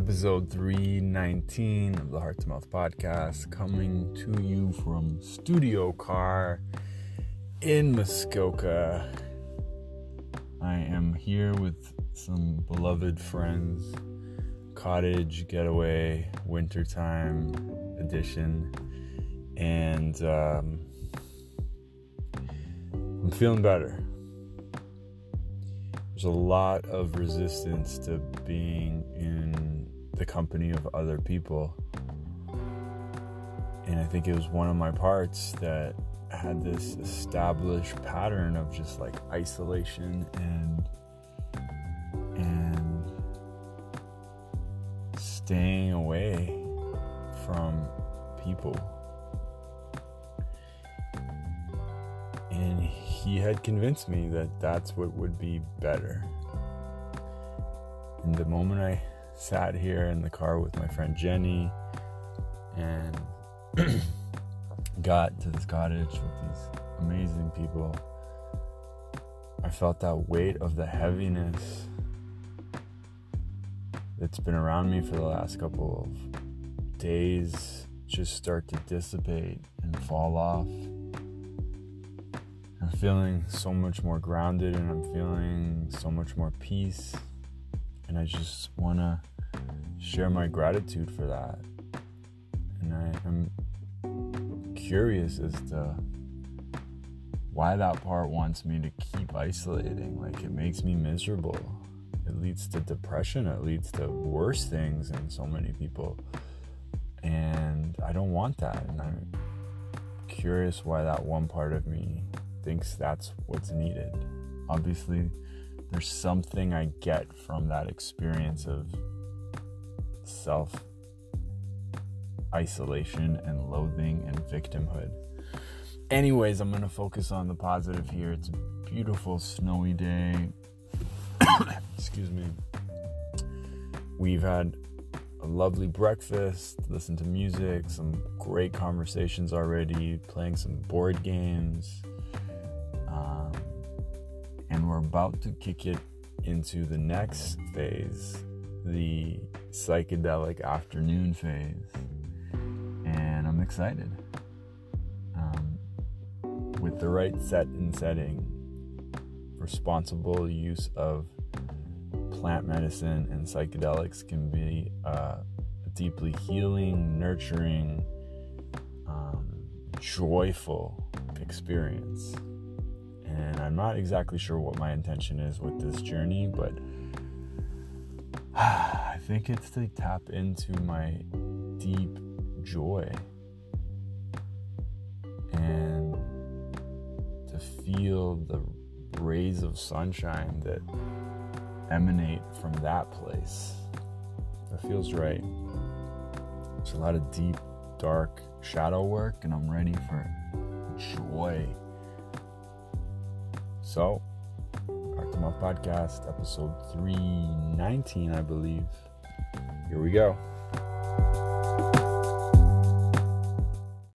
episode 319 of the Heart to Mouth podcast, coming to you from Studio Car in Muskoka. I am here with some beloved friends, cottage getaway, wintertime edition, and um, I'm feeling better there's a lot of resistance to being in the company of other people. And I think it was one of my parts that had this established pattern of just like isolation and and staying away from people. He had convinced me that that's what would be better. And the moment I sat here in the car with my friend Jenny and got to this cottage with these amazing people, I felt that weight of the heaviness that's been around me for the last couple of days just start to dissipate and fall off. I'm feeling so much more grounded and I'm feeling so much more peace. And I just want to share my gratitude for that. And I am curious as to why that part wants me to keep isolating. Like, it makes me miserable. It leads to depression, it leads to worse things in so many people. And I don't want that. And I'm curious why that one part of me thinks that's what's needed. Obviously, there's something I get from that experience of self isolation and loathing and victimhood. Anyways, I'm going to focus on the positive here. It's a beautiful snowy day. Excuse me. We've had a lovely breakfast, listened to music, some great conversations already, playing some board games and we're about to kick it into the next phase, the psychedelic afternoon phase. And I'm excited. Um, with the right set and setting, responsible use of plant medicine and psychedelics can be a deeply healing, nurturing, um, joyful experience not exactly sure what my intention is with this journey, but I think it's to tap into my deep joy and to feel the rays of sunshine that emanate from that place. That feels right. It's a lot of deep, dark shadow work, and I'm ready for joy. So, back to my podcast, episode 319, I believe. Here we go.